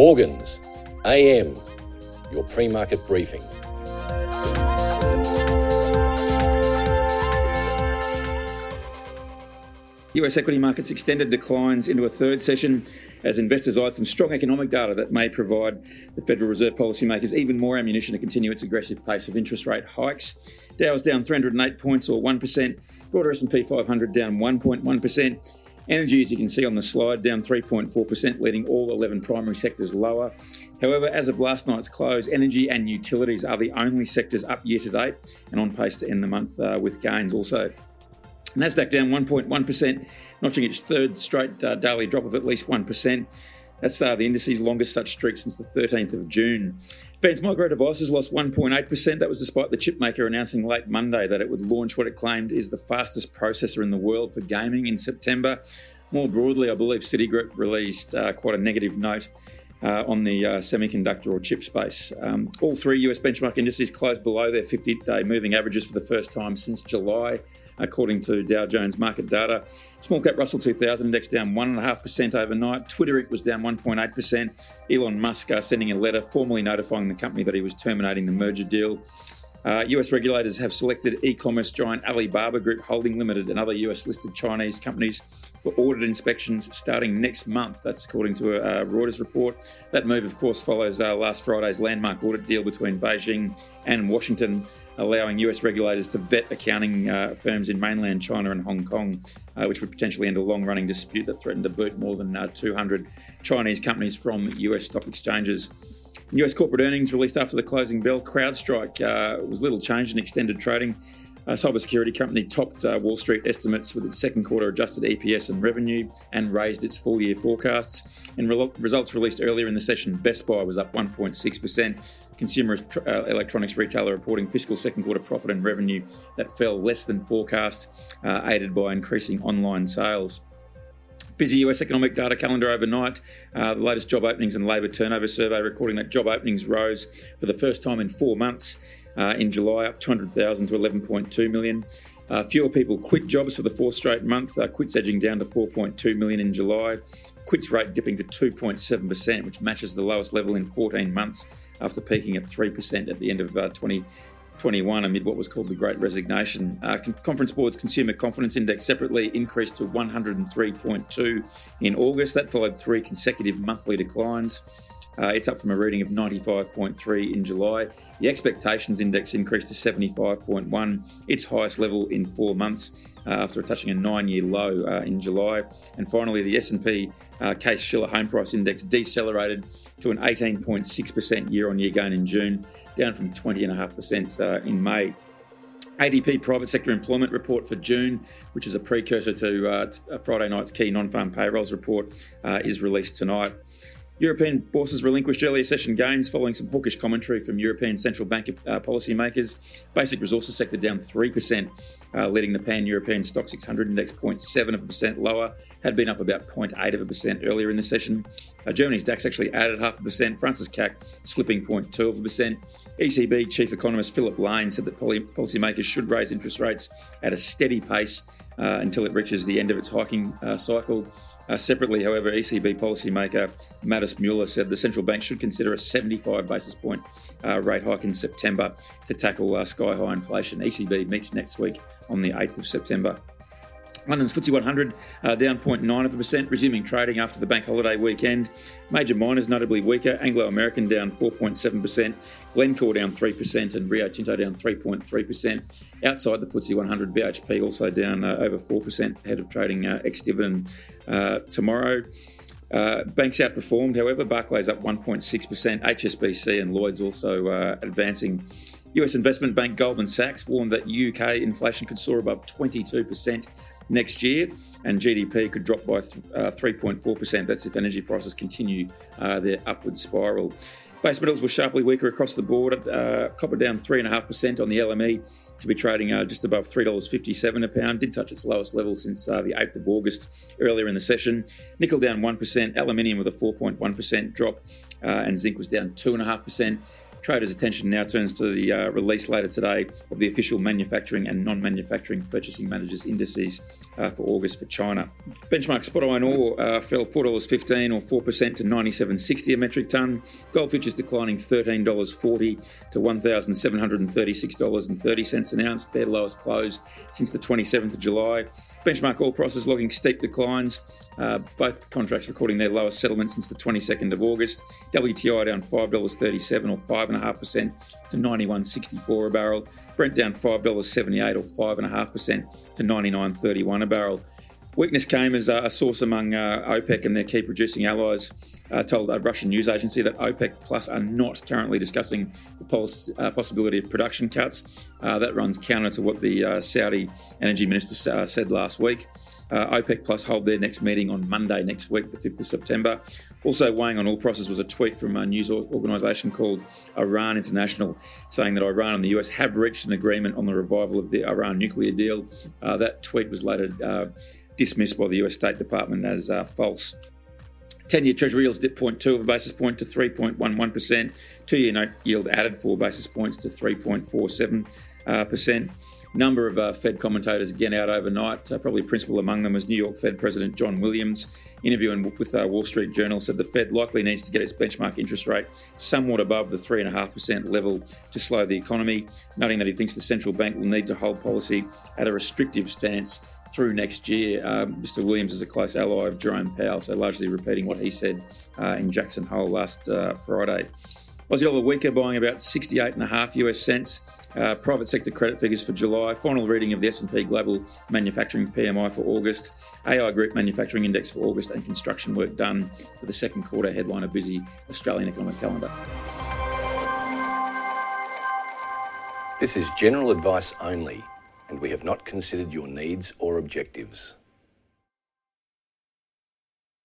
Morgans, AM, your pre market briefing. US equity markets extended declines into a third session as investors eyed some strong economic data that may provide the Federal Reserve policymakers even more ammunition to continue its aggressive pace of interest rate hikes. Dow was down 308 points or 1%, broader S&P 500 down 1.1%. Energy, as you can see on the slide, down 3.4%, leading all 11 primary sectors lower. However, as of last night's close, energy and utilities are the only sectors up year to date and on pace to end the month uh, with gains also. Nasdaq down 1.1%, notching its third straight uh, daily drop of at least 1%. That's uh, the indice's longest such streak since the 13th of June. Advanced Micro Devices lost 1.8%. That was despite the chipmaker announcing late Monday that it would launch what it claimed is the fastest processor in the world for gaming in September. More broadly, I believe Citigroup released uh, quite a negative note uh, on the uh, semiconductor or chip space. Um, all three US benchmark indices closed below their 50 day moving averages for the first time since July, according to Dow Jones market data. Small cap Russell 2000 index down 1.5% overnight. Twitter it was down 1.8%. Elon Musk uh, sending a letter formally notifying the company that he was terminating the merger deal. Uh, US regulators have selected e commerce giant Alibaba Group Holding Limited and other US listed Chinese companies for audit inspections starting next month. That's according to a, a Reuters report. That move, of course, follows uh, last Friday's landmark audit deal between Beijing and Washington, allowing US regulators to vet accounting uh, firms in mainland China and Hong Kong, uh, which would potentially end a long running dispute that threatened to boot more than uh, 200 Chinese companies from US stock exchanges. US corporate earnings released after the closing bell. CrowdStrike uh, was little changed in extended trading. A cybersecurity company topped uh, Wall Street estimates with its second quarter adjusted EPS and revenue and raised its full year forecasts. In re- results released earlier in the session, Best Buy was up 1.6%. Consumer uh, electronics retailer reporting fiscal second quarter profit and revenue that fell less than forecast, uh, aided by increasing online sales. Busy US economic data calendar overnight. Uh, the latest job openings and labour turnover survey recording that job openings rose for the first time in four months uh, in July, up 200,000 to 11.2 million. Uh, fewer people quit jobs for the fourth straight month. Uh, quits edging down to 4.2 million in July. Quits rate dipping to 2.7%, which matches the lowest level in 14 months after peaking at 3% at the end of uh, 20, 21 amid what was called the Great Resignation. Uh, Conference Board's Consumer Confidence Index separately increased to 103.2 in August. That followed three consecutive monthly declines. Uh, it's up from a reading of 95.3 in July. The expectations index increased to 75.1, its highest level in four months. Uh, after touching a nine-year low uh, in July. And finally, the S&P uh, Case Shiller Home Price Index decelerated to an 18.6% year-on-year gain in June, down from 20.5% uh, in May. ADP private sector employment report for June, which is a precursor to uh, Friday night's key non-farm payrolls report, uh, is released tonight. European bourses relinquished earlier session gains following some hawkish commentary from European central bank uh, policymakers. Basic resources sector down 3%, uh, leading the pan European STOXX 600 index 0.7% lower, had been up about 0.8 of a percent earlier in the session. Uh, Germany's DAX actually added half a percent, France's CAC slipping 0.2 of a percent. ECB chief economist Philip Lane said that policymakers should raise interest rates at a steady pace until it reaches the end of its hiking uh, cycle. Uh, separately, however, ECB policymaker Madis Mueller said the central bank should consider a 75 basis point uh, rate hike in September to tackle uh, sky high inflation. ECB meets next week on the 8th of September. London's FTSE 100 uh, down 0.9 of a percent, resuming trading after the bank holiday weekend. Major miners notably weaker. Anglo American down 4.7%, Glencore down 3%, and Rio Tinto down 3.3%. Outside the FTSE 100, BHP also down uh, over 4% ahead of trading uh, ex dividend uh, tomorrow. Uh, banks outperformed, however, Barclays up 1.6%, HSBC and Lloyds also uh, advancing. US investment bank Goldman Sachs warned that UK inflation could soar above 22% next year, and GDP could drop by uh, 3.4%. That's if energy prices continue uh, their upward spiral. Base metals were sharply weaker across the board. Uh, copper down 3.5% on the LME to be trading uh, just above $3.57 a pound. Did touch its lowest level since uh, the 8th of August earlier in the session. Nickel down 1%, aluminium with a 4.1% drop, uh, and zinc was down 2.5%. Traders' attention now turns to the uh, release later today of the official manufacturing and non manufacturing purchasing managers' indices uh, for August for China. Benchmark spot iron ore uh, fell $4.15 or 4% to 97.60 a metric tonne. Gold futures declining $13.40 to $1,736.30 an ounce, their lowest close since the 27th of July. Benchmark oil prices logging steep declines, uh, both contracts recording their lowest settlement since the 22nd of August. WTI down $5.37 or 5.5% to 91.64 a barrel. Brent down $5.78 or 5.5% to 99.31 a barrel. Weakness came as a source among uh, OPEC and their key producing allies uh, told a Russian news agency that OPEC Plus are not currently discussing the pos- uh, possibility of production cuts. Uh, that runs counter to what the uh, Saudi energy minister uh, said last week. OPEC Plus hold their next meeting on Monday next week, the 5th of September. Also weighing on oil prices was a tweet from a news organisation called Iran International, saying that Iran and the US have reached an agreement on the revival of the Iran nuclear deal. that tweet was later dismissed by the US State Department as uh, false. 10 year Treasury yields dipped 0.2 of a basis point to 3.11%. Two year note yield added 4 basis points to 3.47%. Uh, Number of uh, Fed commentators again out overnight. Uh, probably principal among them was New York Fed President John Williams. Interviewing with uh, Wall Street Journal said the Fed likely needs to get its benchmark interest rate somewhat above the 3.5% level to slow the economy, noting that he thinks the central bank will need to hold policy at a restrictive stance through next year. Mr. Um, Williams is a close ally of Jerome Powell, so largely repeating what he said uh, in Jackson Hole last uh, Friday. Aussie dollar weaker, buying about 68.5 US cents. Uh, private sector credit figures for July. Final reading of the S&P Global Manufacturing PMI for August. AI Group Manufacturing Index for August, and construction work done for the second quarter. Headline a busy Australian economic calendar. This is general advice only and we have not considered your needs or objectives.